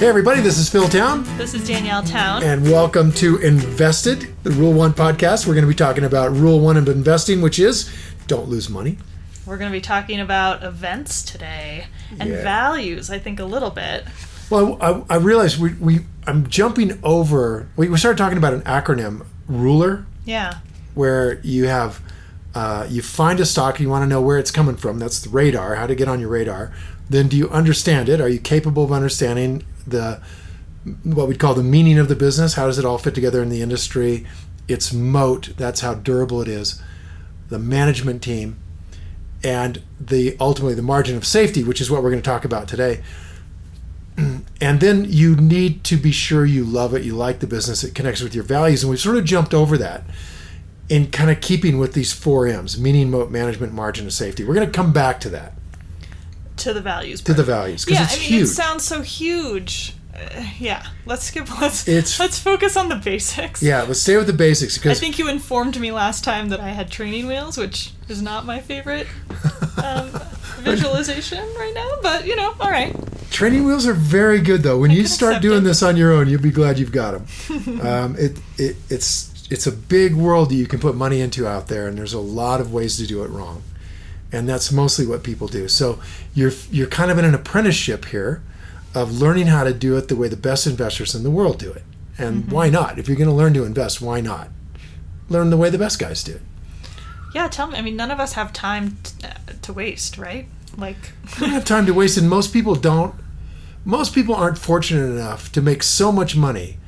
Hey, everybody, this is Phil Town. This is Danielle Town. And welcome to Invested, the Rule One podcast. We're going to be talking about Rule One of investing, which is don't lose money. We're going to be talking about events today and Yeah. values, I think, a little bit. Well, I, I realized we, we I'm jumping over. We, we started talking about an acronym, ruler, Yeah. where you have uh, you find a stock and you want to know where it's coming from. That's the radar. How to get on your radar. Then, do you understand it? Are you capable of understanding the what we'd call the meaning of the business? How does it all fit together in the industry? Its moat. That's how durable it is. The management team, and the ultimately the margin of safety, which is what we're going to talk about today. And then you need to be sure you love it, you like the business, it connects with your values, and we've sort of jumped over that in kind of keeping with these four M's: meaning, moat, management, margin of safety. We're going to come back to that, To the values. to the values, because Yeah, it's I mean, huge. it sounds so huge. Uh, yeah. Let's skip. Let's It's- let's focus on the basics. yeah, let's stay with the basics I think you informed me last time that I had training wheels, which is not my favorite um, visualization right now. But you know, all right. training wheels are very good though. When you start doing it. this on your own, you'll be glad you've got them. um, it, it it's it's a big world that you can put money into out there, and there's a lot of ways to do it wrong, and that's mostly what people do. So you're you're kind of in an apprenticeship here of learning how to do it the way the best investors in the world do it. And Mm-hmm. why not? If you're going to learn to invest, why not? Learn the way the best guys do it. Yeah. Tell me. I mean, none of us have time t- uh, to waste, right? Like. We don't have time to waste, and most people don't. Most people aren't fortunate enough to make so much money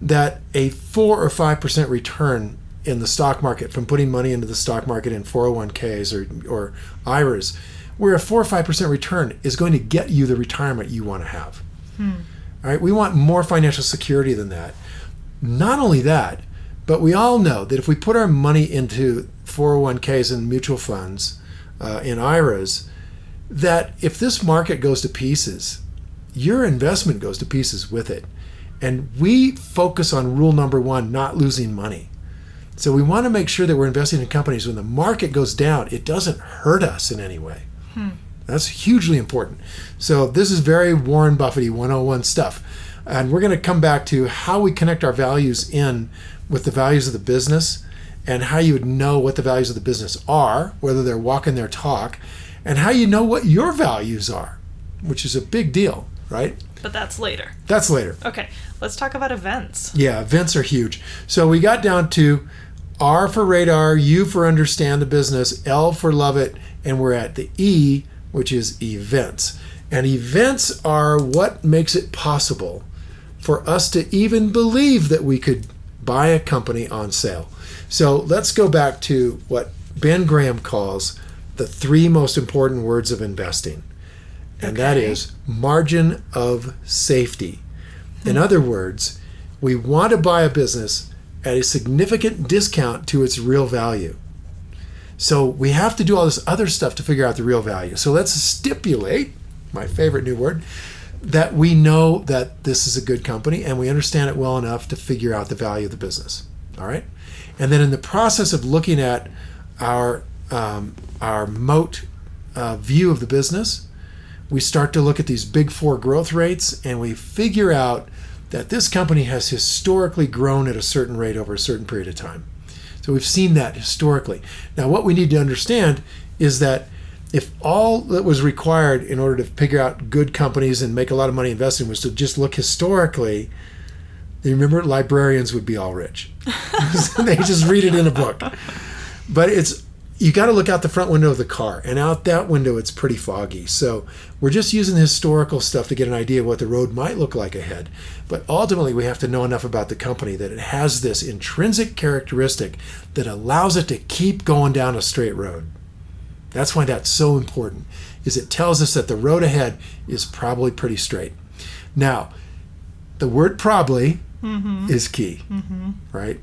that a four or five percent return in the stock market from putting money into the stock market in 401ks or or IRAs, where a four or five percent return is going to get you the retirement you want to have. All right, we want more financial security than that. Not only that, but we all know that if we put our money into 401ks and mutual funds, uh, in IRAs, that if this market goes to pieces, your investment goes to pieces with it. And we focus on rule number one, not losing money. So we want to make sure that we're investing in companies when the market goes down, it doesn't hurt us in any way. Hmm. That's hugely important. So this is very Warren Buffety 101 stuff. And we're going to come back to how we connect our values in with the values of the business and how you would know what the values of the business are, whether they're walking their talk, and how you know what your values are, which is a big deal, right? But that's later. That's later. Okay. Let's talk about events. Yeah, events are huge. So we got down to R for radar, U for understand the business, L for love it, and we're at the E, which is events. And events are what makes it possible for us to even believe that we could buy a company on sale. So let's go back to what Ben Graham calls the three most important words of investing. And that Okay. is margin of safety. In other words, we want to buy a business at a significant discount to its real value. So we have to do all this other stuff to figure out the real value. So let's stipulate, my favorite new word, that we know that this is a good company and we understand it well enough to figure out the value of the business. All right? And then in the process of looking at our um, our moat uh, view of the business, we start to look at these big four growth rates and we figure out that this company has historically grown at a certain rate over a certain period of time. So we've seen that historically. Now, what we need to understand is that if all that was required in order to figure out good companies and make a lot of money investing was to just look historically, you remember librarians would be all rich. they just read it in a book. But it's you got to look out the front window of the car, and out that window it's pretty foggy. So we're just using the historical stuff to get an idea of what the road might look like ahead. But ultimately, we have to know enough about the company that it has this intrinsic characteristic that allows it to keep going down a straight road. That's why that's so important. Is it tells us that the road ahead is probably pretty straight. Now, the word probably mm-hmm. is key, mm-hmm. right?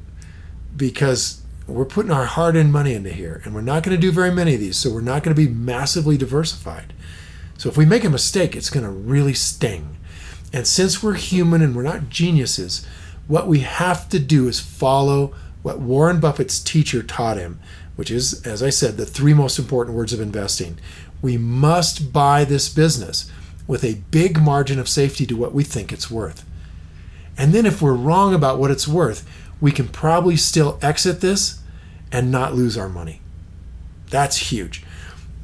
Because we're putting our hard earned money into here, and we're not going to do very many of these, so we're not going to be massively diversified. So if we make a mistake, it's going to really sting. And since we're human and we're not geniuses, what we have to do is follow what Warren Buffett's teacher taught him, which is, as I said, the three most important words of investing. We must buy this business with a big margin of safety to what we think it's worth. And then if we're wrong about what it's worth, we can probably still exit this and not lose our money. That's huge.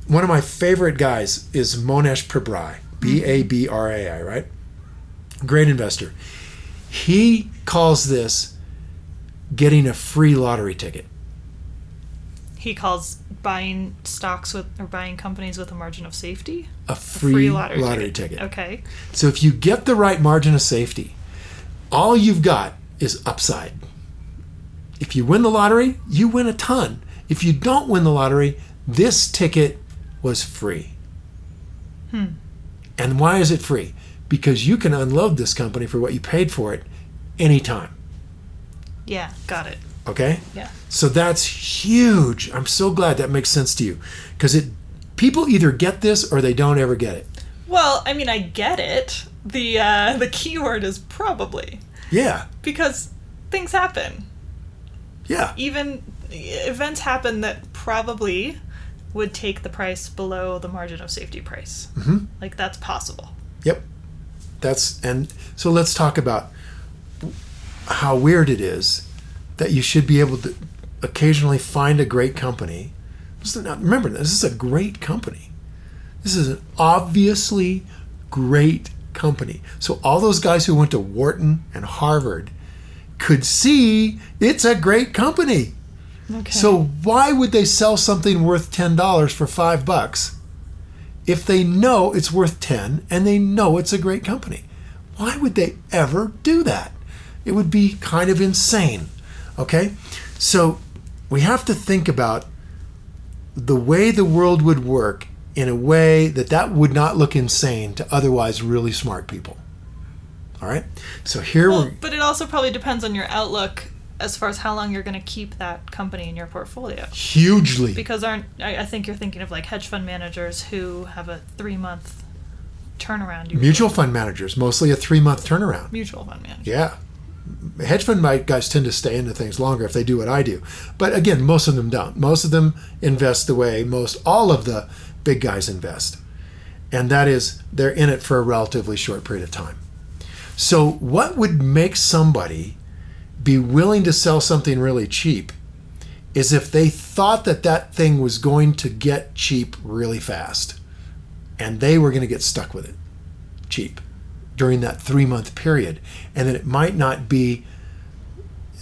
One of my favorite guys is Mohnish Pabrai, B A B R A I, right? Great investor. He calls this getting a free lottery ticket. He calls buying stocks with or buying companies with a margin of safety A free, lottery, ticket. Okay. So if you get the right margin of safety, all you've got is upside. If you win the lottery, you win a ton. If you don't win the lottery, this ticket was free. And why is it free? Because you can unload this company for what you paid for it anytime. Yeah, got it. Okay? Yeah. So that's huge. I'm so glad that makes sense to you because it people either get this or they don't ever get it. Well, I mean, I get it. The uh, the keyword is probably Yeah. because things happen. Yeah. Even events happen that probably would take the price below the margin of safety price. Mhm. Like that's possible. Yep. That's and so let's talk about how weird it is that you should be able to occasionally find a great company. Not- Remember, this is a great company. This is an obviously great company. So all those guys who went to Wharton and Harvard could see it's a great company. Okay. So why would they sell something worth ten dollars for five bucks if they know it's worth ten and they know it's a great company? Why would they ever do that? It would be kind of insane. Okay? So we have to think about the way the world would work in a way that that would not look insane to otherwise really smart people. All right? So here Well, we're but it also probably depends on your outlook as far as how long you're going to keep that company in your portfolio. hugely Because aren't I, I think you're thinking of like hedge fund managers who have a three month turnaround. mutual fund managers, mostly a 3-month turnaround. mutual fund manager. Yeah. Hedge fund guys tend to stay into things longer if they do what I do. But again, most of them don't. Most of them invest the way most all of the big guys invest. And that is they're in it for a relatively short period of time. So, what would make somebody be willing to sell something really cheap is if they thought that that thing was going to get cheap really fast and they were going to get stuck with it cheap during that three month period and that it might not be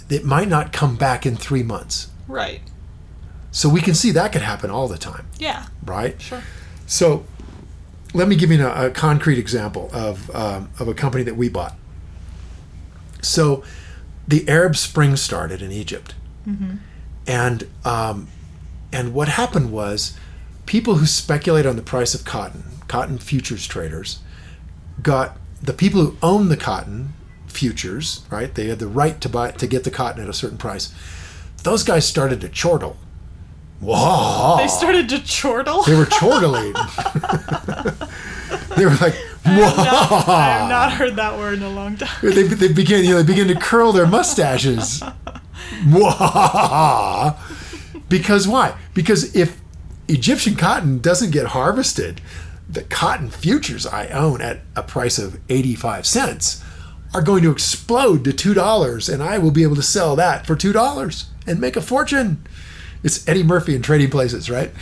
it might not come back in three months Right. so we can see that could happen all the time Yeah. right Sure. so let me give you a, a concrete example of, um, of a company that we bought so the arab spring started in egypt and um, and what happened was people who speculate on the price of cotton cotton futures traders got the people who own the cotton futures, right? They had the right to buy to get the cotton at a certain price. Those guys started to chortle. Whoa! They started to chortle. They were chortling. they were like, have, not, I have not heard that word in a long time. They, they begin, you know, they begin to curl their mustaches. Because why? Because if Egyptian cotton doesn't get harvested, the cotton futures I own at a price of 85 cents are going to explode to $2 and I will be able to sell that for $2 and make a fortune. It's Eddie Murphy in trading places, right?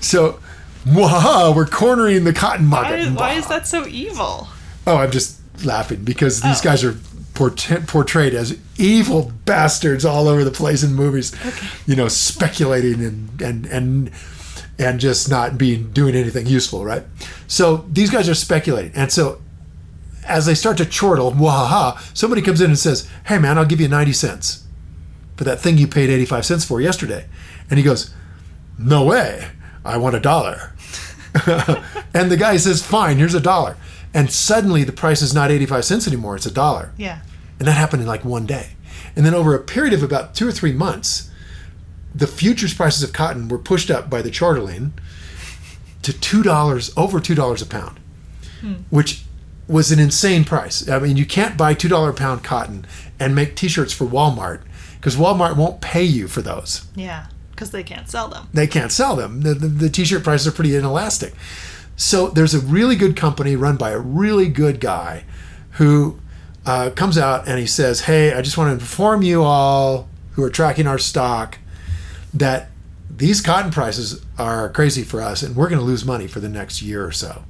So, wow, we're cornering the cotton Why market. is, why is that so evil? Oh, I'm just laughing because these Oh. guys are portray- portrayed as evil bastards all over the place in movies. Okay. You know, speculating and and and and just not being doing anything useful, right? So these guys are speculating, and so as they start to chortle, wahaha, somebody comes in and says, "Hey, man, I'll give you ninety cents for that thing you paid eighty-five cents for yesterday," and he goes, "No way, I want a dollar." and the guy says, "Fine, here's a dollar." And suddenly the price is not 85 cents anymore, it's a dollar. Yeah. And that happened in like one day. And then over a period of about 2 or 3 months, the futures prices of cotton were pushed up by the chortling to $2 over $2 a pound. Hmm. Which was an insane price. I mean, you can't buy $2 a pound cotton and make t-shirts for Walmart because Walmart won't pay you for those Yeah. Because they can't sell them. they can't sell them. The, the, the t-shirt prices are pretty inelastic. So there's a really good company run by a really good guy who uh, comes out and he says, Hey, I just want to inform you all who are tracking our stock that these cotton prices are crazy for us and we're going to lose money for the next year or so.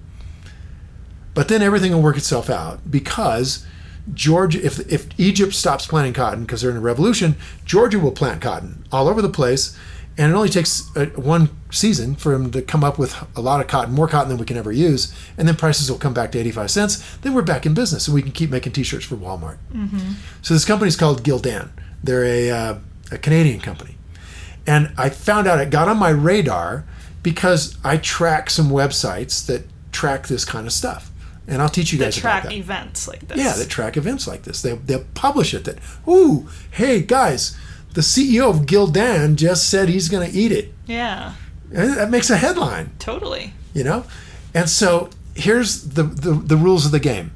But then everything will work itself out because Georgia, if, if Egypt stops planting cotton because they're in a revolution, Georgia will plant cotton all over the place. And it only takes a, one season for them to come up with a lot of cotton, more cotton than we can ever use. And then prices will come back to 85 cents. Then we're back in business and we can keep making t shirts for Walmart. Mm-hmm. So this company is called Gildan. They're a, uh, a Canadian company. And I found out it got on my radar because I track some websites that track this kind of stuff. And I'll teach you guys track about that. Track events like this. Yeah, that track events like this. They, they'll publish it that, ooh, hey guys, the CEO of Gildan just said he's going to eat it. Yeah, that makes a headline, totally. you know? And so here's the, the, the rules of the game.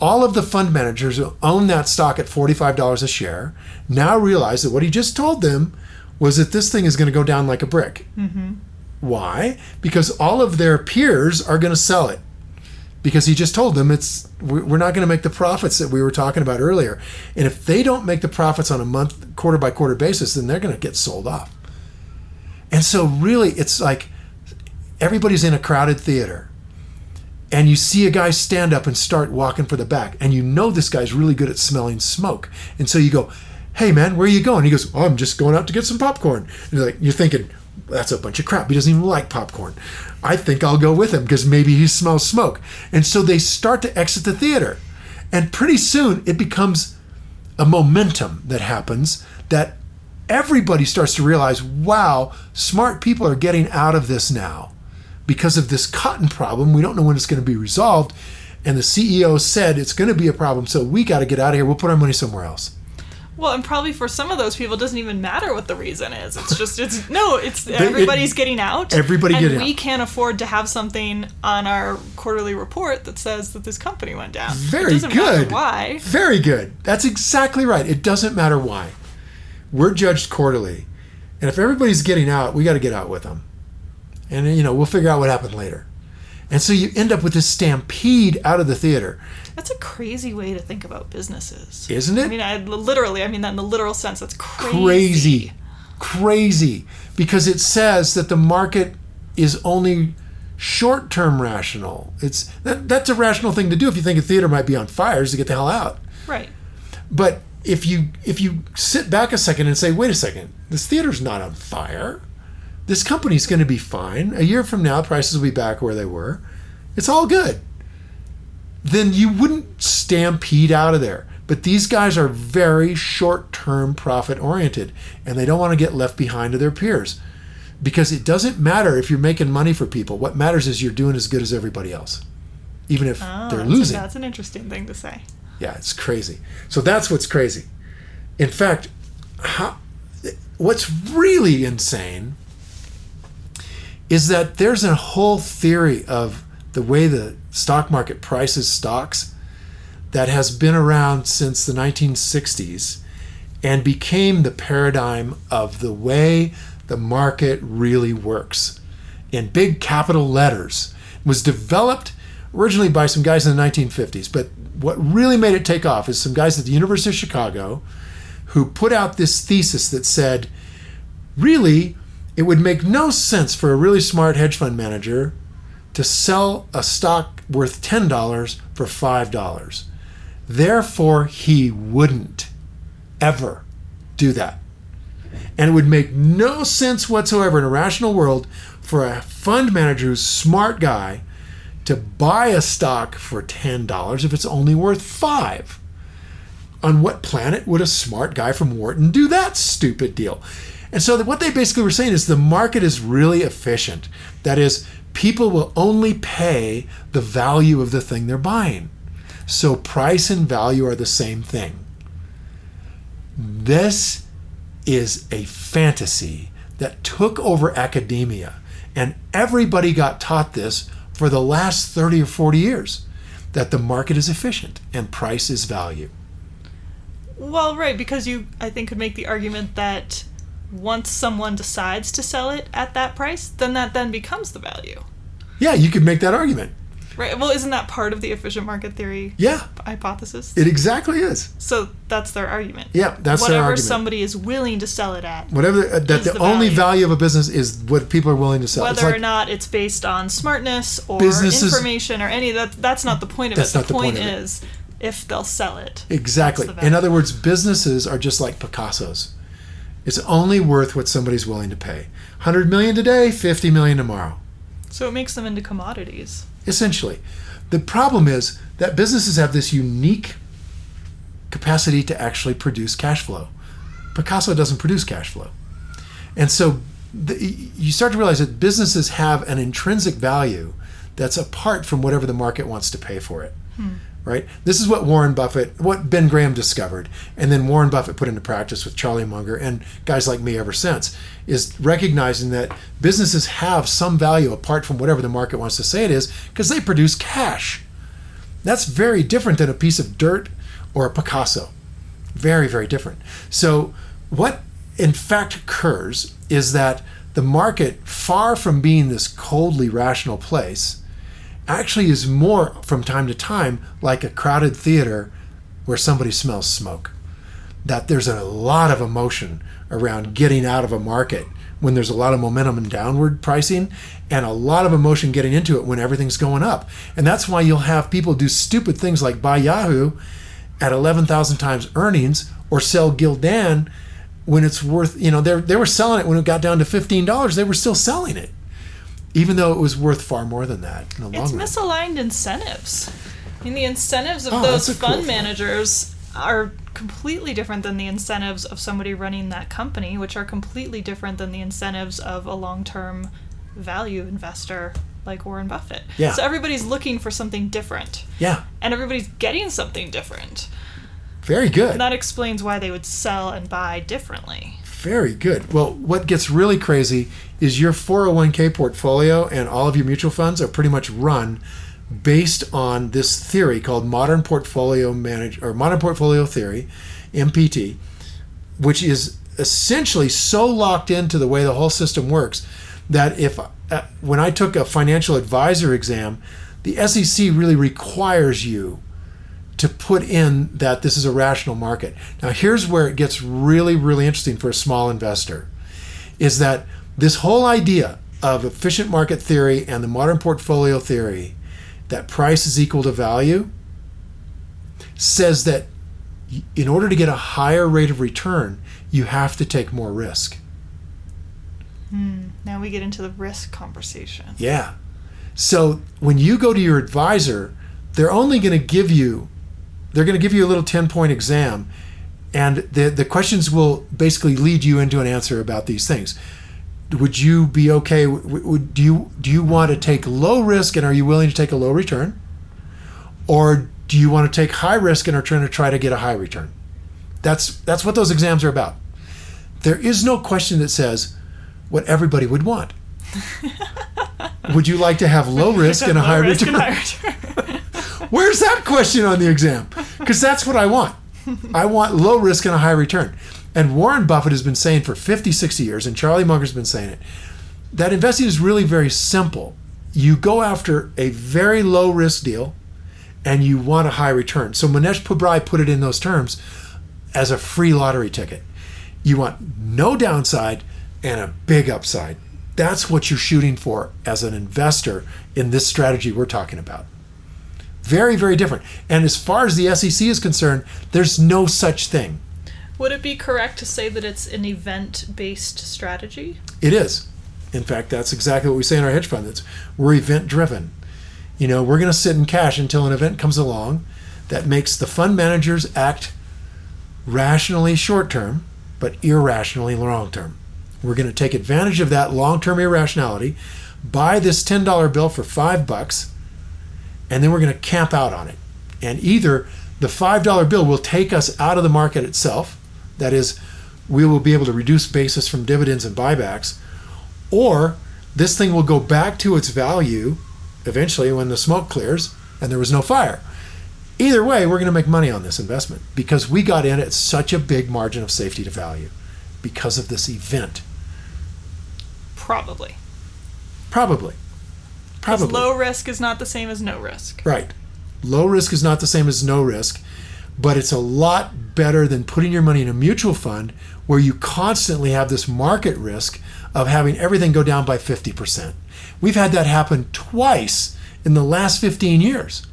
All of the fund managers who own that stock at $45 a share now realize that what he just told them was that this thing is going to go down like a brick. Mm-hmm. Why? Because all of their peers are going to sell it. Because he just told them it's we- we're not going to make the profits that we were talking about earlier. And if they don't make the profits on a month, quarter by quarter basis, then they're going to get sold off. And so, really, it's like everybody's in a crowded theater. And you see a guy stand up and start walking for the back. And you know this guy's really good at smelling smoke. And so you go hey man where are you going? He goes oh, i'm just going out to get some popcorn. And you're like you're thinking that's a bunch of crap he doesn't even like popcorn i think i'll go with him because maybe he smells smoke and so they start to exit the theater and pretty soon it becomes a momentum that happens that everybody starts to realize wow smart people are getting out of this now because of this cotton problem. We don't know when it's going to be resolved. And the CEO said it's going to be a problem, so we got to get out of here. We'll put our money somewhere else. Well, and probably for some of those people, it doesn't even matter what the reason is. It's just, it's no, it's everybody's getting out. Everybody and getting we out. can't afford to have something on our quarterly report that says that this company went down. Very it doesn't good. Matter why? Very good. That's exactly right. It doesn't matter why. We're judged quarterly. And if everybody's getting out, we got to get out with them. And, you know, we'll figure out what happened later. And so you end up with this stampede out of the theater, That's a crazy way to think about businesses. isn't it? I mean, I literally, I mean that in the literal sense. That's crazy. crazy crazy because it says that the market is only short-term rational it's that, that's a rational thing to do if you think a theater might be on fire is to get the hell out Right. but if you if you sit back a second and say wait a second this theater's not on fire this company's going to be fine a year from now prices will be back where they were it's all good then you wouldn't stampede out of there but these guys are very short-term profit oriented and they don't want to get left behind to their peers because it doesn't matter if you're making money for people what matters is you're doing as good as everybody else even if Oh, they're that's, losing that's an interesting thing to say. yeah, it's crazy. So that's what's crazy. In fact, how, what's really insane is that there's a whole theory of the way the stock market prices stocks that has been around since the 1960s and became the paradigm of the way the market really works. In big capital letters It was developed originally by some guys in the 1950s but what really made it take off is some guys at the university of chicago who put out this thesis that said really it would make no sense for a really smart hedge fund manager to sell a stock worth $10 for $5 therefore he wouldn't ever do that. And it would make no sense whatsoever in a rational world for a fund manager who's smart guy to buy a stock for $10 if it's only worth 5 on what planet would a smart guy from Wharton do that stupid deal? And so what they basically were saying is the market is really efficient. That is, people will only pay the value of the thing they're buying. So price and value are the same thing. This is a fantasy that took over academia, and everybody got taught this for the last 30 or 40 years that the market is efficient and price is value. Well, right, because you, I think, could make the argument that once someone decides to sell it at that price, then that then becomes the value. Yeah, you could make that argument. Right. Well, isn't that part of the efficient market theory Yeah, hypothesis? it exactly is. so that's their argument. Yeah, that's their Whatever argument. somebody is willing to sell it at, Whatever uh, that the, the only value. value of a business is what people are willing to sell. whether like or not it's based on smartness or information or any that that's not the point of That's it. not the point, point is if they'll sell it. exactly. In other words, businesses are just like Picassos. It's only worth what somebody's willing to pay. 100 million today, 50 million tomorrow. So it makes them into commodities. essentially. The problem is that businesses have this unique capacity to actually produce cash flow. Picasso doesn't produce cash flow. And so the, you start to realize that businesses have an intrinsic value that's apart from whatever the market wants to pay for it. Hmm. Right? This is what Warren Buffett, what Ben Graham discovered, and then Warren Buffett put into practice with Charlie Munger and guys like me ever since, is recognizing that businesses have some value apart from whatever the market wants to say it is because they produce cash. That's very different than a piece of dirt or a Picasso. Very, very different. So, what in fact occurs is that the market, far from being this coldly rational place, actually is more from time to time like a crowded theater where somebody smells smoke. That there's a lot of emotion around getting out of a market when there's a lot of momentum and downward pricing and a lot of emotion getting into it when everything's going up. And that's why you'll have people do stupid things like buy Yahoo at 11,000 times earnings or sell Gildan when it's worth, you know, they they were selling it when it got down to $15, they were still selling it. Even though it was worth far more than that in the long It's run. misaligned incentives. I mean, the incentives of Oh, those a cool fund managers are completely different than the incentives of somebody running that company, which are completely different than the incentives of a long term value investor like Warren Buffett. Yeah. So everybody's looking for something different, yeah, and everybody's getting something different. very good. And that explains why they would sell and buy differently. Very good. Well, what gets really crazy is your 401k portfolio and all of your mutual funds are pretty much run based on this theory called modern portfolio manage or modern portfolio theory, MPT, which is essentially so locked into the way the whole system works that if uh, when I took a financial advisor exam, the SEC really requires you to put in that this is a rational market. Now, here's where it gets really, really interesting for a small investor is that this whole idea of efficient market theory and the modern portfolio theory that price is equal to value says that in order to get a higher rate of return, you have to take more risk. Hmm, now we get into the risk conversation. Yeah. So when you go to your advisor, they're only going to give you they're going to give you a little 10 point exam and the the questions will basically lead you into an answer about these things. Would you be okay would do you do you want to take low risk and are you willing to take a low return? Or do you want to take high risk and are trying to try to get a high return? That's that's what those exams are about. There is no question that says what everybody would want. Would you like to have low risk and a high return? high return. Where's that question on the exam? Because that's what I want. I want low risk and a high return. And Warren Buffett has been saying for 50, 60 years, and Charlie Munger's been saying it, that investing is really very simple. You go after a very low risk deal and you want a high return. So Mohnish Pabrai put it in those terms as a free lottery ticket. You want no downside and a big upside. That's what you're shooting for as an investor in this strategy we're talking about. Very, very different. And as far as the SEC is concerned, there's no such thing. Would it be correct to say that it's an event based strategy? It is. In fact, that's exactly what we say in our hedge fund. It's we're event driven. You know, we're going to sit in cash until an event comes along that makes the fund managers act rationally short term, but irrationally long term. We're going to take advantage of that long term irrationality, buy this $10 bill for five bucks, and then we're going to camp out on it. And either the $5 bill will take us out of the market itself, that is, we will be able to reduce basis from dividends and buybacks, or this thing will go back to its value eventually when the smoke clears and there was no fire. Either way, we're going to make money on this investment because we got in at such a big margin of safety to value because of this event. Probably. Probably. Probably. Low risk is not the same as no risk. Right. Low risk is not the same as no risk, but it's a lot better than putting your money in a mutual fund where you constantly have this market risk of having everything go down by 50%. We've had that happen twice in the last 15 years.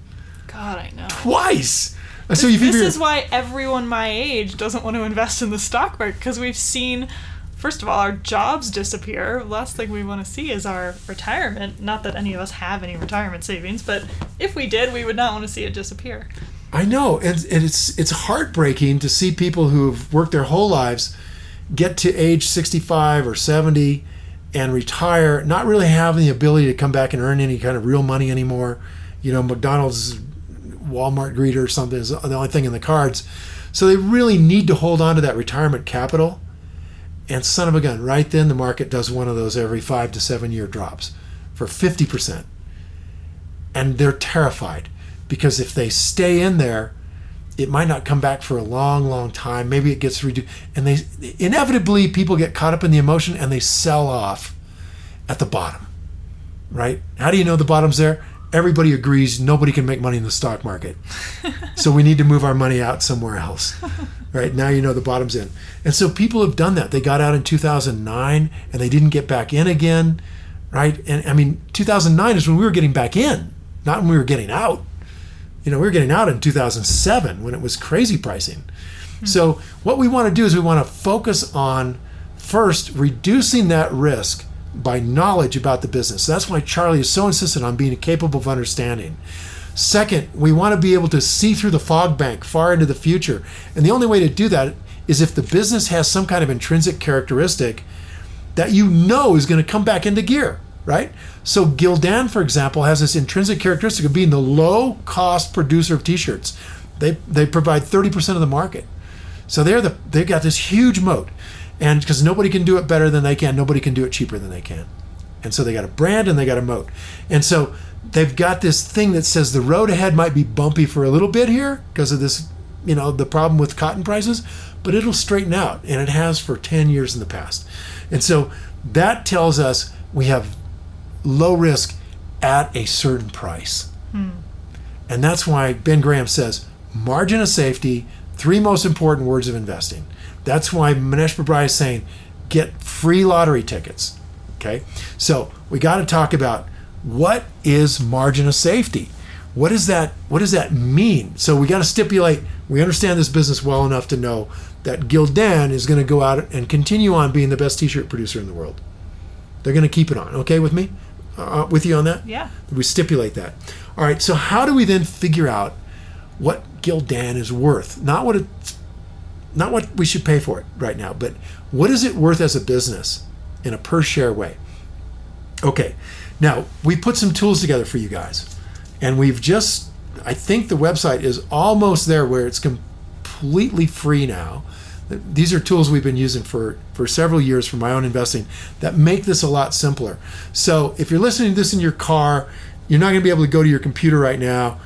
God, I know. Twice. Uh, this, so you this is why everyone my age doesn't want to invest in the stock market because we've seen, first of all, our jobs disappear. Last thing we want to see is our retirement. Not that any of us have any retirement savings, but if we did, we would not want to see it disappear. I know, and, and it's it's heartbreaking to see people who've worked their whole lives get to age 65 or 70 and retire, not really having the ability to come back and earn any kind of real money anymore. You know, McDonald's, Walmart greeter or something is the only thing in the cards. So they really need to hold on to that retirement capital. And son of a gun, right then the market does one of those every five to seven year drops for 50%. And they're terrified because if they stay in there, it might not come back for a long, long time. Maybe it gets reduced. And they inevitably people get caught up in the emotion and they sell off at the bottom. Right? How do you know the bottom's there? Everybody agrees nobody can make money in the stock market. so we need to move our money out somewhere else. Right? Now you know the bottom's in. And so people have done that. They got out in 2009 and they didn't get back in again. Right? And I mean, 2009 is when we were getting back in, not when we were getting out you know, we were getting out in 2007 when it was crazy pricing. So, what we want to do is we want to focus on first reducing that risk by knowledge about the business. That's why Charlie is so insistent on being capable of understanding. Second, we want to be able to see through the fog bank far into the future. And the only way to do that is if the business has some kind of intrinsic characteristic that you know is going to come back into gear, right? So Gildan, for example, has this intrinsic characteristic of being the low cost producer of t-shirts. They they provide 30% of the market. So they're the they've got this huge moat. And because nobody can do it better than they can, nobody can do it cheaper than they can. And so they got a brand and they got a moat. And so they've got this thing that says the road ahead might be bumpy for a little bit here because of this, you know, the problem with cotton prices, but it'll straighten out. And it has for 10 years in the past. And so that tells us we have low risk at a certain price. Hmm. And that's why Ben Graham says margin of safety, three most important words of investing. That's why Mohnish Pabrai is saying get free lottery tickets. Okay? So we got to talk about what is margin of safety? What does that what does that mean? So we got to stipulate we understand this business well enough to know that Gildan is going to go out and continue on being the best t-shirt producer in the world. They're going to keep it on. Okay with me? Uh, with you on that? Yeah. We stipulate that. All right. So how do we then figure out what Gildan is worth? Not what it's, not what we should pay for it right now, but what is it worth as a business in a per share way? Okay. Now we put some tools together for you guys, and we've just. I think the website is almost there where it's completely free now. These are tools we've been using for, for several years for my own investing that make this a lot simpler. So if you're listening to this in your car, you're not going to be able to go to your computer right now,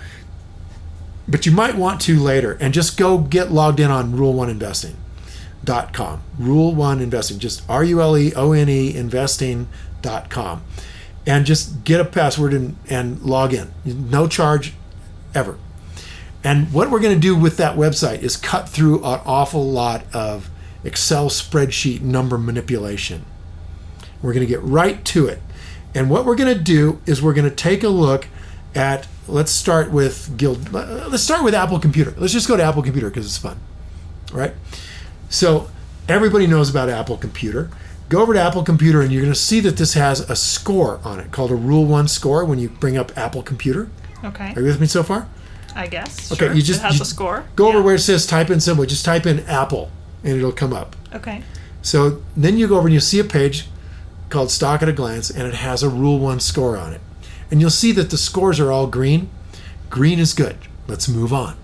but you might want to later and just go get logged in on Rule One Investing.com. Rule One Investing, just R U L E O N E investing.com. And just get a password and, and log in. No charge ever. And what we're going to do with that website is cut through an awful lot of Excel spreadsheet number manipulation. We're going to get right to it. And what we're going to do is we're going to take a look at let's start with Guild let's start with Apple Computer. Let's just go to Apple Computer because it's fun. Right? So everybody knows about Apple Computer. Go over to Apple Computer and you're going to see that this has a score on it called a Rule 1 score when you bring up Apple Computer. Okay. Are you with me so far? I guess. Okay, Sure. you just it has you a score. Go over where it says type in symbol. Just type in Apple, and it'll come up. Okay. So then you go over and you see a page called Stock at a Glance, and it has a Rule One score on it, and you'll see that the scores are all green. Green is good. Let's move on.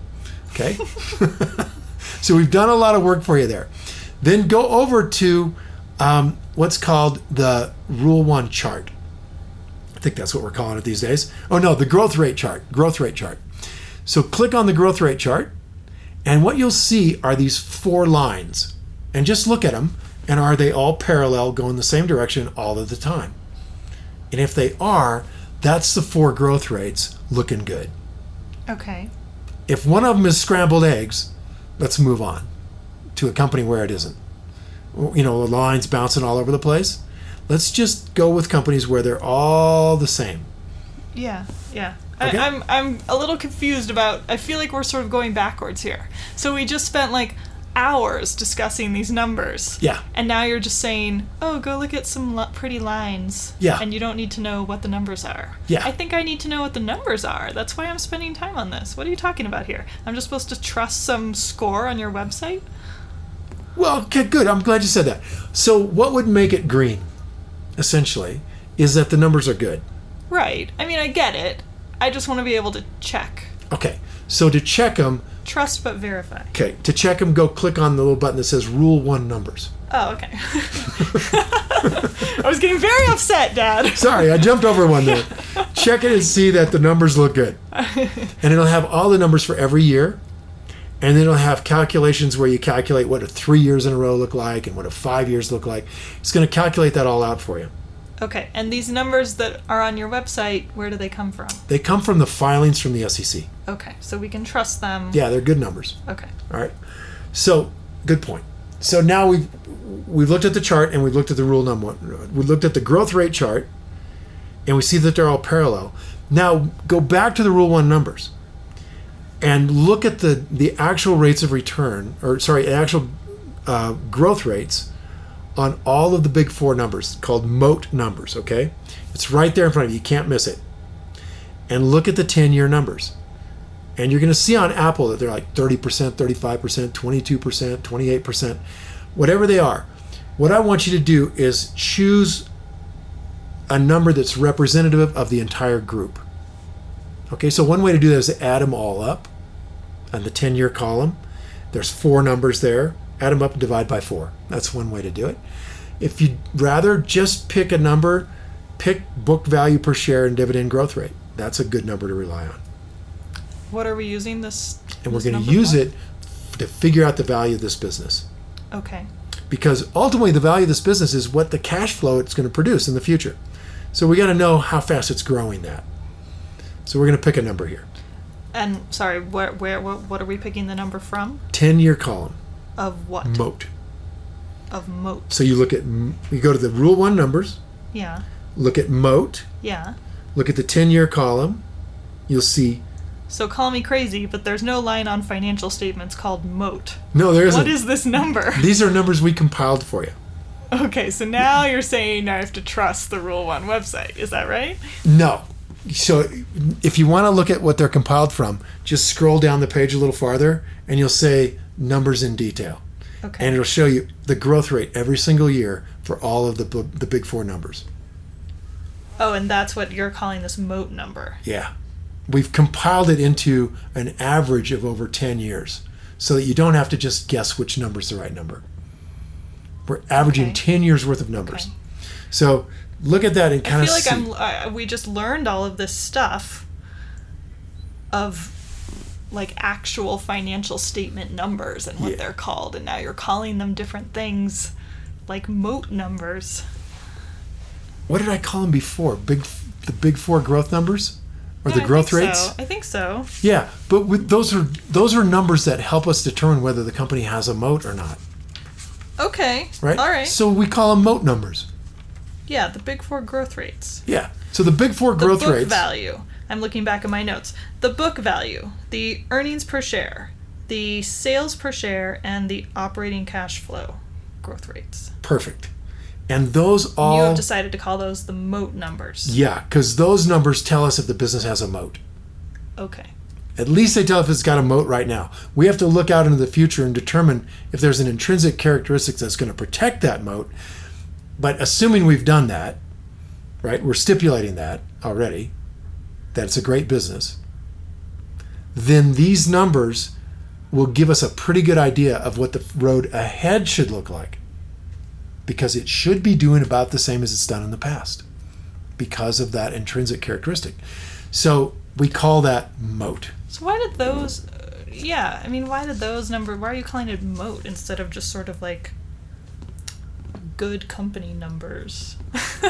Okay. so we've done a lot of work for you there. Then go over to um, what's called the Rule One chart. I think that's what we're calling it these days. Oh no, the growth rate chart. Growth rate chart. So click on the growth rate chart, and what you'll see are these four lines. And just look at them, and are they all parallel, going the same direction all of the time? And if they are, That's the four growth rates looking good. Okay. If one of them is scrambled eggs, let's move on to a company where it isn't. You know, the lines bouncing all over the place. Let's just go with companies where they're all the same. Yeah, yeah. Okay. I, I'm I'm a little confused about. I feel like we're sort of going backwards here. So we just spent like hours discussing these numbers. Yeah. And now you're just saying, "Oh, go look at some li- pretty lines." Yeah. And you don't need to know what the numbers are. Yeah. I think I need to know what the numbers are. That's why I'm spending time on this. What are you talking about here? I'm just supposed to trust some score on your website? Well, okay, good. I'm glad you said that. So, what would make it green, essentially, is that the numbers are good. Right. I mean, I get it. I just want to be able to check. Okay. So to check them, Trust but verify. okay, to check them, go click on the little button that says Rule One Numbers. Oh, okay. I was getting very upset, Dad. Sorry, I jumped over one there. Check it and see that the numbers look good. And it'll have all the numbers for every year. And then it'll have calculations where you calculate what a three years in a row look like and what a five years look like. It's going to calculate that all out for you. Okay, and these numbers that are on your website, where do they come from? They come from the filings from the SEC. Okay, so we can trust them. Yeah, they're good numbers. Okay. All right. So, good point. So now we've we've looked at the chart and we've looked at the rule number. We looked at the growth rate chart, and we see that they're all parallel. Now go back to the rule one numbers, and look at the the actual rates of return, or sorry, actual uh, growth rates on all of the big four numbers called moat numbers. Okay, it's right there in front of you. You can't miss it. And look at the ten year numbers. And you're going to see on Apple that they're like 30%, 35%, 22%, 28%, whatever they are. What I want you to do is choose a number that's representative of the entire group. Okay, so one way to do that is to add them all up on the 10 year column. There's four numbers there. Add them up and divide by four. That's one way to do it. If you'd rather just pick a number, pick book value per share and dividend growth rate. That's a good number to rely on What are we using this? and we're going to use for? it to figure out the value of this business Okay. because ultimately the value of this business is what the cash flow it's going to produce in the future so we got to know how fast it's growing that so we're going to pick a number here And sorry, where, where, what, what are we picking the number from? 10 year column Of what? moat of moat. so you look at you go to the rule one numbers Yeah. look at moat Yeah. look at the 10 year column you'll see So call me crazy, but there's no line on financial statements called moat. no there isn't What is this number? these are numbers we compiled for you Okay, so now you're saying I have to trust the Rule One website. Is that right? No. So if you want to look at what they're compiled from, just scroll down the page a little farther and you'll say numbers in detail. Okay. And it'll show you the growth rate every single year for all of the the big four numbers. oh, and that's what you're calling this moat number. Yeah. We've compiled it into an average of over 10 years so that you don't have to just guess which number's the right number. We're averaging Okay. 10 years worth of numbers. Okay. So look at that and kind of I feel like see. I'm. I, we just learned all of this stuff of like actual financial statement numbers and what Yeah. they're called, and now you're calling them different things, like moat numbers. what did I call them before? Big, the big four growth numbers, or Yeah, the growth think rates? So. I think so. Yeah, but with, those are those are numbers that help us determine whether the company has a moat or not, Okay. right? All right. So we call them moat numbers. yeah, the big four growth rates. Yeah. So the big four The growth book rates. value. I'm looking back at my notes. The book value, the earnings per share, the sales per share, and the operating cash flow growth rates. Perfect. And those all. You have decided to call those the moat numbers. yeah, because those numbers tell us if the business has a moat. Okay. At least they tell if it's got a moat right now. We have to look out into the future and determine if there's an intrinsic characteristic that's going to protect that moat. But assuming we've done that, right, we're stipulating that already, that it's a great business, then these numbers will give us a pretty good idea of what the road ahead should look like. Because it should be doing about the same as it's done in the past because of that intrinsic characteristic. So we call that moat. So why did those? Yeah, I mean, why did those number? Why are you calling it moat instead of just sort of like good company numbers?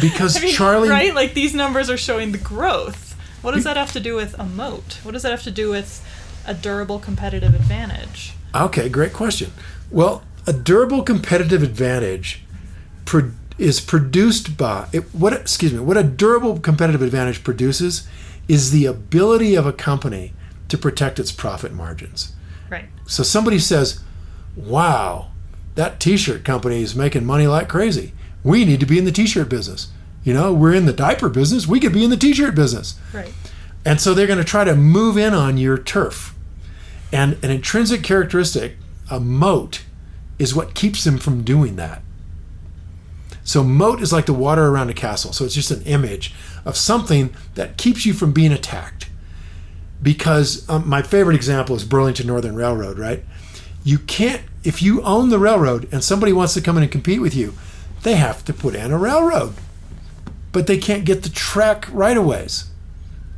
Because I mean, Charlie, right? Like these numbers are showing the growth. What does that have to do with a moat? What does that have to do with a durable competitive advantage? Okay, great question. Well, a durable competitive advantage pro- is produced by it, what? Excuse me. What a durable competitive advantage produces is the ability of a company to protect its profit margins. Right. So somebody says, "Wow, that T-shirt company is making money like crazy. We need to be in the T-shirt business. You know, we're in the diaper business. We could be in the T-shirt business." Right. And so they're going to try to move in on your turf. And an intrinsic characteristic, a moat, is what keeps them from doing that. So, moat is like the water around a castle. So, it's just an image of something that keeps you from being attacked. Because um, my favorite example is Burlington Northern Railroad, right? You can't, if you own the railroad and somebody wants to come in and compete with you, they have to put in a railroad. But they can't get the track right of ways.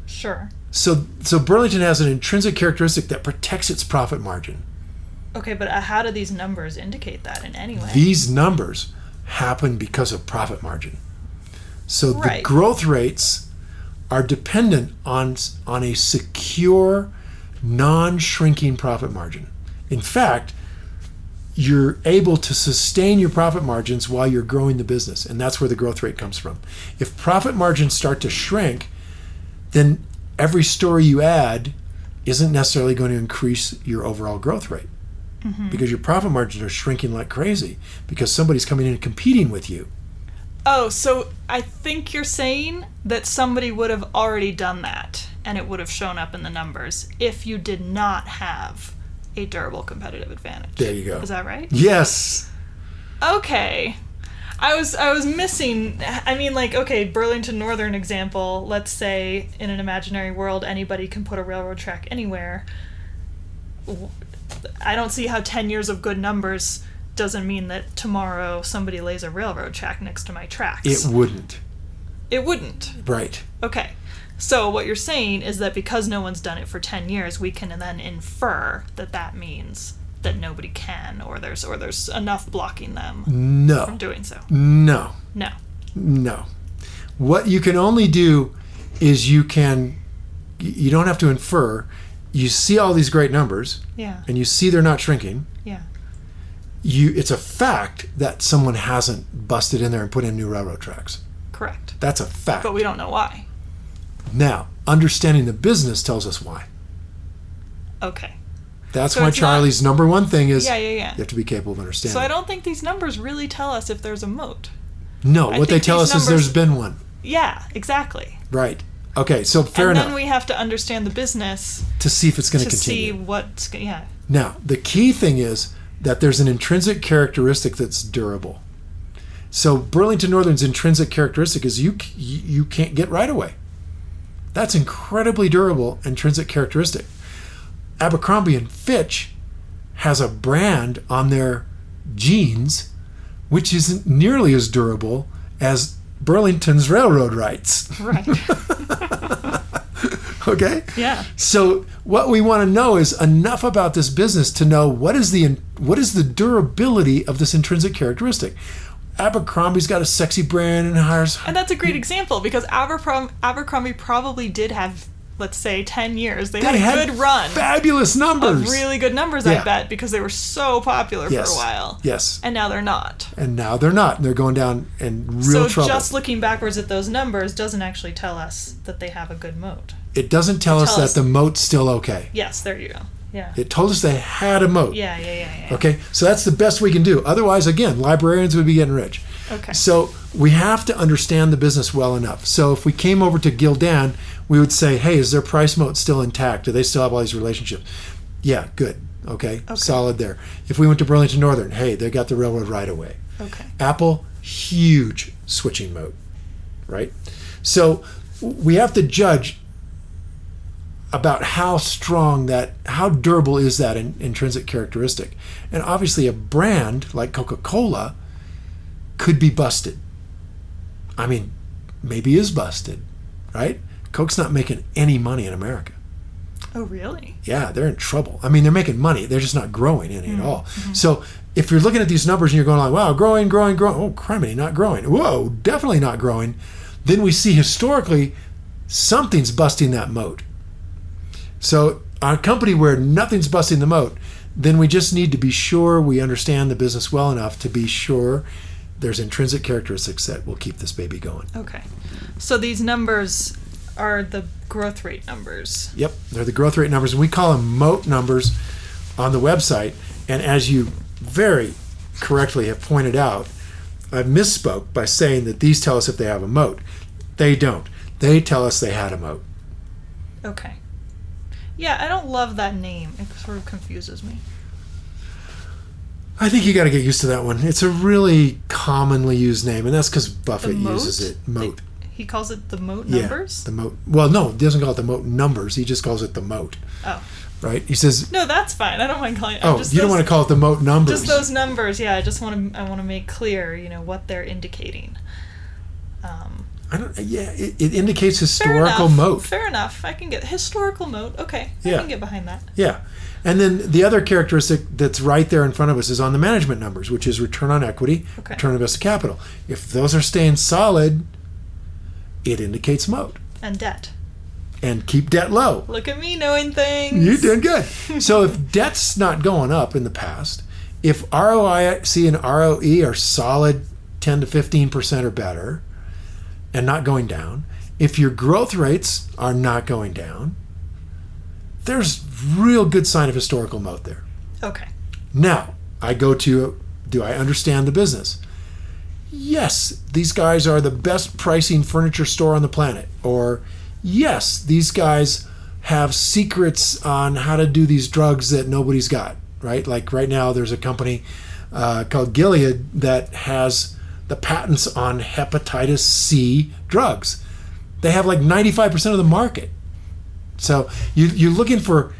Sure. So, so Burlington has an intrinsic characteristic that protects its profit margin. Okay, but uh, how do these numbers indicate that in any way? These numbers happen because of profit margin. So Right. the growth rates are dependent on on a secure, non-shrinking profit margin. In fact, you're able to sustain your profit margins while you're growing the business, and that's where the growth rate comes from. If profit margins start to shrink, then every store you add isn't necessarily going to increase your overall growth rate mm-hmm. because your profit margins are shrinking like crazy because somebody's coming in and competing with you. Oh, so I think you're saying that somebody would have already done that and it would have shown up in the numbers if you did not have a durable competitive advantage. There you go. Is that right? Yes. Okay. I was I was missing I mean like okay, Burlington Northern example, let's say in an imaginary world anybody can put a railroad track anywhere. I don't see how 10 years of good numbers doesn't mean that tomorrow somebody lays a railroad track next to my tracks. It wouldn't. It wouldn't. Right. Okay. So what you're saying is that because no one's done it for 10 years, we can then infer that that means that nobody can or there's or there's enough blocking them no. from doing so. No. No. No. What you can only do is you can you don't have to infer. You see all these great numbers Yeah. and you see they're not shrinking. Yeah. You it's a fact that someone hasn't busted in there and put in new railroad tracks. Correct. That's a fact. But we don't know why. Now, understanding the business tells us why. Okay. That's So why it's not- Charlie's number one thing is Yeah, yeah, yeah. you have to be capable of understanding. So I don't think these numbers really tell us if there's a moat. no, I what they tell us these is there's been one. Yeah, exactly. Right. Okay, so fair and enough. then we have to understand the business to see if it's going to continue. to see what's yeah. Now, the key thing is that there's an intrinsic characteristic that's durable. So Burlington Northern's intrinsic characteristic is you you can't get right away. That's incredibly durable intrinsic characteristic. Abercrombie and Fitch has a brand on their jeans which isn't nearly as durable as Burlington's railroad rights. Right. Okay? yeah. So what we want to know is enough about this business to know what is the what is the durability of this intrinsic characteristic. Abercrombie's got a sexy brand and hires And that's a great example because Abercrom- Abercrombie probably did have, let's say, 10 years. They, they had a good run fabulous numbers. really good numbers, I bet, because they were so popular yes. for a while. Yes. And now they're not. And now they're not. They're going down in real so trouble. just looking backwards at those numbers doesn't actually tell us that they have a good moat. it doesn't tell us tell that the moat's still okay. Yes, there you go. Yeah. It told us they had a moat. Yeah, yeah, yeah, yeah. Okay, so that's the best we can do. Otherwise, again, librarians would be getting rich. Okay. So we have to understand the business well enough. So if we came over to Gildan, we would say, hey, is their price moat still intact? Do they still have all these relationships? Yeah, good. Okay, solid there. If we went to Burlington Northern, hey, they got the railroad right away. Okay. Apple, huge switching moat, right? So we have to judge about how strong that, how durable is that in, intrinsic characteristic. And obviously, a brand like Coca Cola could be busted. I mean, maybe is busted, right? Coke's not making any money in America. Oh, really? Yeah, they're in trouble. I mean, they're making money. They're just not growing any at mm-hmm. all. Mm-hmm. So if you're looking at these numbers and you're going like, wow, growing, growing, growing, oh, criminy, not growing. Whoa, definitely not growing. Then we see historically something's busting that moat. So, a company where nothing's busting the moat, then we just need to be sure we understand the business well enough to be sure there's intrinsic characteristics that will keep this baby going. Okay. So these numbers are the growth rate numbers. Yep, they're the growth rate numbers, and we call them moat numbers on the website. And as you very correctly have pointed out, I misspoke by saying that these tell us if they have a moat. They don't. They tell us they had a moat. Okay. Yeah, I don't love that name. It sort of confuses me. I think you got to get used to that one. It's a really commonly used name, and that's because Buffett uses it. Moat. He calls it the moat Yeah, numbers? the moat. Well, no, he doesn't call it the moat numbers. He just calls it the moat. Oh. Right? He says, No, that's fine. I don't mind calling it. "Oh, just you don't want to call it the moat numbers." Just those numbers, yeah. I just want to. I want to make clear, you know, what they're indicating. Um, I don't. Yeah, it, it indicates historical enough. moat. Fair enough. I can get historical moat. Okay, yeah. I can get behind that. Yeah. And then the other characteristic that's right there in front of us is on the management numbers, which is return on equity, Okay. return on invested capital. If those are staying solid, it indicates moat. And debt. And keep debt low. Look at me knowing things. You did good. so if debt's not going up in the past, if ROIC and ROE are solid 10 to 15% or better and not going down, if your growth rates are not going down, there's real good sign of historical moat there. Okay. Now, I go to do I understand the business? Yes, these guys are the best pricing furniture store on the planet. Or, yes, these guys have secrets on how to do these drugs that nobody's got, right? Like right now, there's a company uh, called Gilead that has the patents on hepatitis C drugs. They have like 95% of the market. So you, you're looking for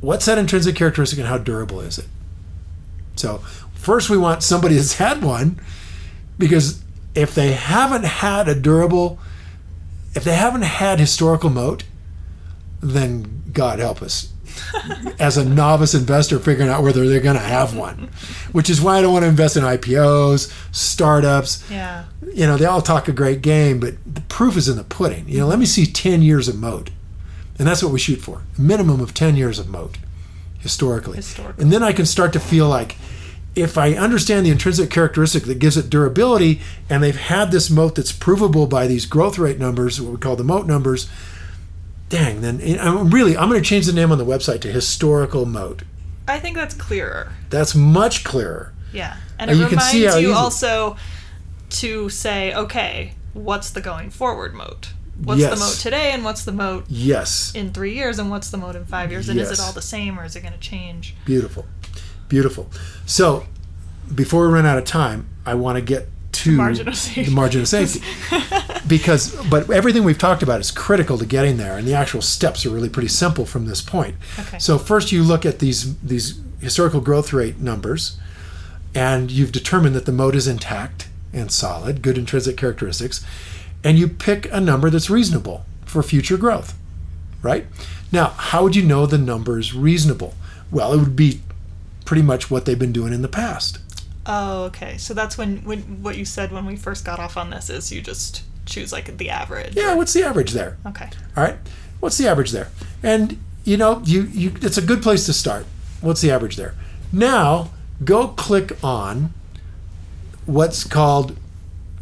what's that intrinsic characteristic and how durable is it? So first we want somebody that's had one because if they haven't had a durable, if they haven't had historical moat, then God help us. As a novice investor, figuring out whether they're going to have one, which is why I don't want to invest in IPOs, startups. Yeah. You know, they all talk a great game, but the proof is in the pudding. You know, let me see 10 years of moat. And that's what we shoot for a minimum of 10 years of moat historically. Historically. And then I can start to feel like if I understand the intrinsic characteristic that gives it durability and they've had this moat that's provable by these growth rate numbers, what we call the moat numbers, dang, then I'm really, I'm going to change the name on the website to historical moat. I think that's clearer. That's much clearer. Yeah. And And it you can reminds you easy- also to say, okay, what's the going forward moat? What's Yes. the moat today and what's the moat Yes. in three years and what's the moat in five years? And is it all the same or is it going to change? Beautiful. Beautiful. So, before we run out of time, I want to get to margin of safety. the margin of safety. because, but everything we've talked about is critical to getting there, and the actual steps are really pretty simple from this point. Okay. So, first you look at these these historical growth rate numbers, and you've determined that the moat is intact and solid, good intrinsic characteristics, and you pick a number that's reasonable for future growth, right? Now, how would you know the number is reasonable? Well, it would be pretty much what they've been doing in the past. Oh, okay. So that's when, when what you said when we first got off on this is you just choose like the average. Yeah, what's the average there? Okay. All right, what's the average there? And you know, you you it's a good place to start. What's the average there? Now, go click on what's called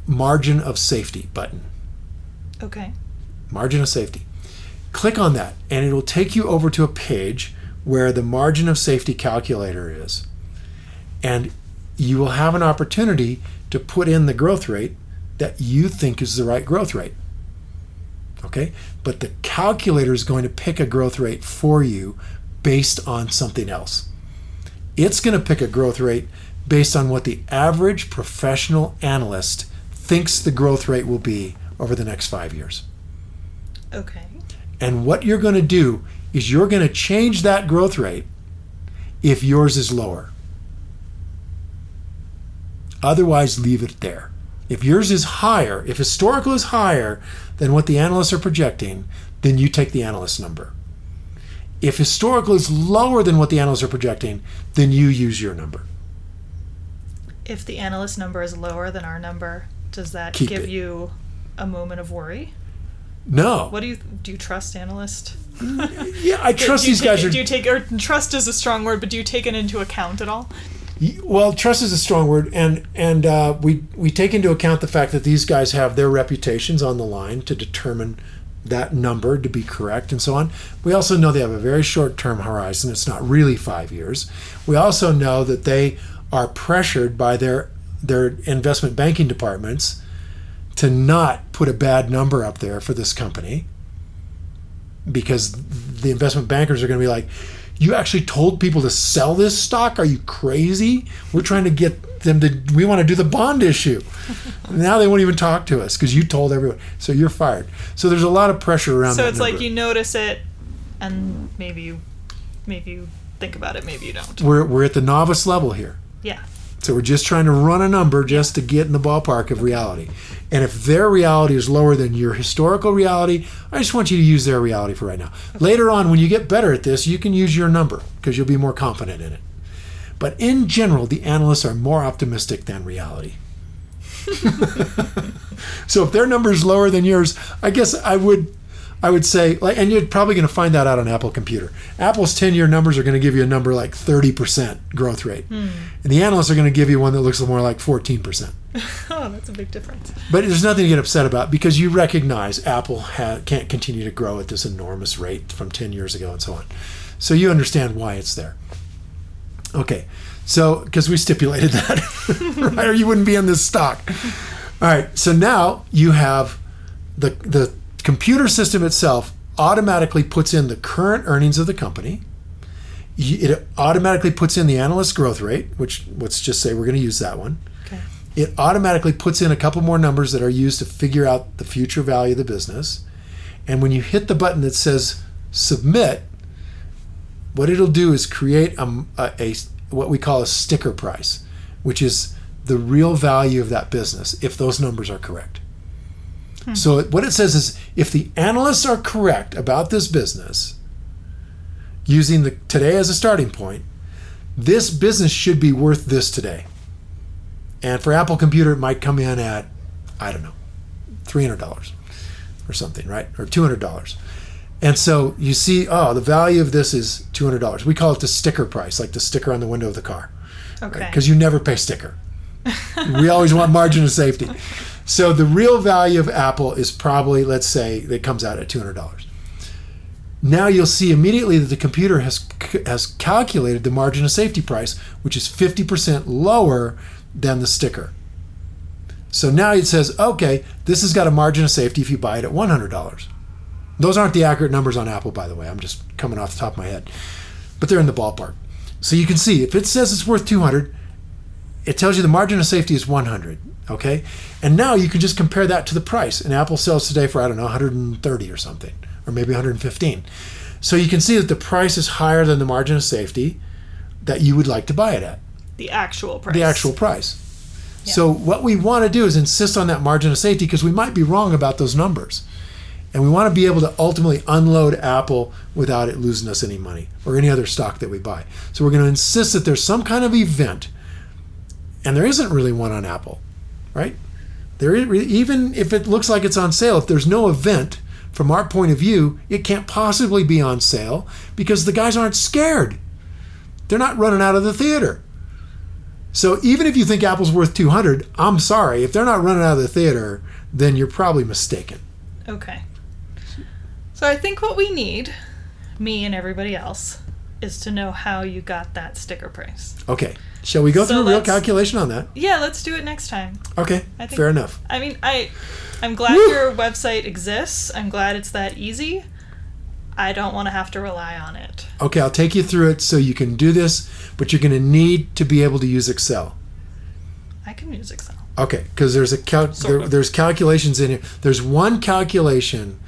margin of safety button. Okay. margin of safety. Click on that, and it will take you over to a page where the margin of safety calculator is. And you will have an opportunity to put in the growth rate that you think is the right growth rate. Okay? But the calculator is going to pick a growth rate for you based on something else. It's going to pick a growth rate based on what the average professional analyst thinks the growth rate will be over the next five years. Okay. And what you're going to do is you're going to change that growth rate if yours is lower. Otherwise, leave it there. If yours is higher, if historical is higher than what the analysts are projecting, then you take the analyst number. If historical is lower than what the analysts are projecting, then you use your number. If the analyst number is lower than our number, does that Keep give it. you a moment of worry? No. What do you do? You trust analyst? yeah, I trust these take guys are Do you take or trust is a strong word, but do you take it into account at all? Well, trust is a strong word, and and uh, we we take into account the fact that these guys have their reputations on the line to determine that number to be correct and so on. We also know they have a very short term horizon. It's not really five years. We also know that they are pressured by their their investment banking departments to not put a bad number up there for this company because the investment bankers are going to be like, you actually told people to sell this stock? Are you crazy? We're trying to get them to, we want to do the bond issue. now they won't even talk to us because you told everyone. So you're fired. So there's a lot of pressure around So it's like you notice it, and maybe you, maybe you think about it, maybe you don't. We're, we're at the novice level here. Yeah. So we're just trying to run a number just to get in the ballpark of reality. And if their reality is lower than your historical reality, I just want you to use their reality for right now. Later on, when you get better at this, you can use your number because you'll be more confident in it. But in general, the analysts are more optimistic than reality. so if their number is lower than yours, I guess I would I would say like and you're probably going to find that out on Apple Computer. Apple's 10-year numbers are going to give you a number like 30% growth rate. Hmm. And the analysts are going to give you one that looks more like 14%. Oh, that's a big difference. But there's nothing to get upset about because you recognize Apple ha- can't continue to grow at this enormous rate from 10 years ago and so on. So you understand why it's there. Okay. So, because we stipulated that, right? Or you wouldn't be in this stock. All right. So now you have the, the computer system itself automatically puts in the current earnings of the company. It automatically puts in the analyst growth rate, which let's just say we're going to use that one Okay. it automatically puts in a couple more numbers that are used to figure out the future value of the business. And when you hit the button that says submit, what it'll do is create a, a, a what we call a sticker price, which is the real value of that business if those numbers are correct. Hmm. So what it says is if the analysts are correct about this business, using the today as a starting point, this business should be worth this today. And for Apple Computer, it might come in at, I don't know, $300 or something, right? Or $200. And so you see, oh, the value of this is $200. We call it the sticker price, like the sticker on the window of the car, Okay. because you never pay sticker. we always want margin of safety. So the real value of Apple is probably, let's say, it comes out at $200. Now you'll see immediately that the computer has has calculated the margin of safety price, which is 50% lower than the sticker. So now it says, okay, this has got a margin of safety if you buy it at $100. Those aren't the accurate numbers on Apple, by the way. I'm just coming off the top of my head, but they're in the ballpark. So you can see if it says it's worth 200, it tells you the margin of safety is 100. Okay, and now you can just compare that to the price. And Apple sells today for I don't know 130 or something, or maybe 115. So you can see that the price is higher than the margin of safety that you would like to buy it at the actual price. the actual price. So what we want to do is insist on that margin of safety because we might be wrong about those numbers. And we want to be able to ultimately unload Apple without it losing us any money or any other stock that we buy. So we're going to insist that there's some kind of event, and there isn't really one on Apple, right? There is, even if it looks like it's on sale, if there's no event from our point of view, it can't possibly be on sale because the guys aren't scared. They're not running out of the theater. So even if you think Apple's worth 200, I'm sorry. If they're not running out of the theater, then you're probably mistaken. Okay. So I think what we need, me and everybody else, is to know how you got that sticker price. Okay. Shall we go So through a real calculation on that? Yeah, let's do it next time. Okay. I think- Fair enough. I mean, I I'm glad Woo! your website exists. I'm glad it's that easy. I don't want to have to rely on it. Okay, I'll take you through it so you can do this, but you're going to need to be able to use Excel. I can use Excel. Okay, because there's a cal- there, there's calculations in here. There's one calculation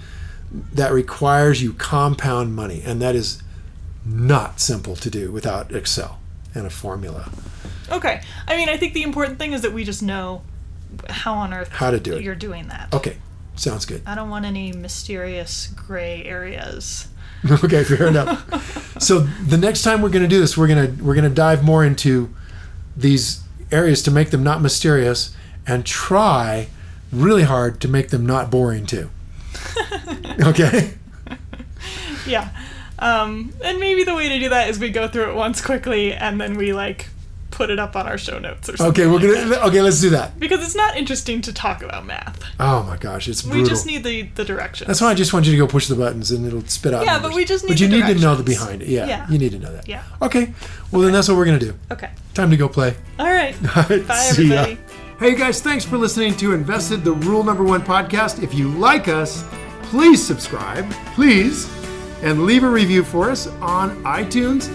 that requires you compound money, and that is not simple to do without Excel and a formula. Okay. I mean, I think the important thing is that we just know how on earth How to do it. you're doing that. Okay, sounds good. I don't want any mysterious gray areas. okay, fair enough. So the next time we're going to do this, we're going to we're going to dive more into these areas to make them not mysterious and try really hard to make them not boring too. okay? Yeah. Um, and maybe the way to do that is we go through it once quickly and then we like put it up on our show notes or something. Okay, we're like gonna that. okay, let's do that. Because it's not interesting to talk about math. Oh my gosh, it's brutal. We just need the, the directions. That's why I just want you to go push the buttons and it'll spit out. Yeah, numbers. but we just need But you need to know the behind it. Yeah, Yeah. you need to know that. Yeah. Okay. Well, then that's what we're gonna do. Okay. Time to go play. All right. All right, Bye, see ya. everybody. Hey, you guys, thanks for listening to Invested, the Rule Number One podcast. If you like us, please subscribe, please, and leave a review for us on iTunes.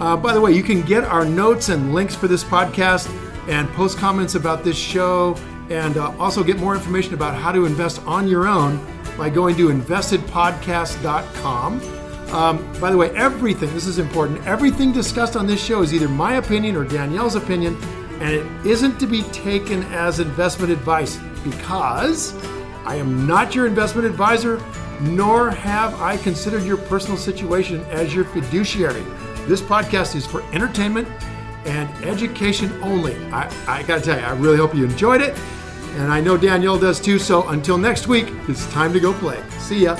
Uh, by the way, you can get our notes and links for this podcast and post comments about this show and uh, also get more information about how to invest on your own by going to investedpodcast.com. Um, by the way, everything, this is important, everything discussed on this show is either my opinion or Danielle's opinion, and it isn't to be taken as investment advice because I am not your investment advisor, nor have I considered your personal situation as your fiduciary. This podcast is for entertainment and education only. I, I gotta tell you, I really hope you enjoyed it, and I know Danielle does too. So until next week, it's time to go play. See ya.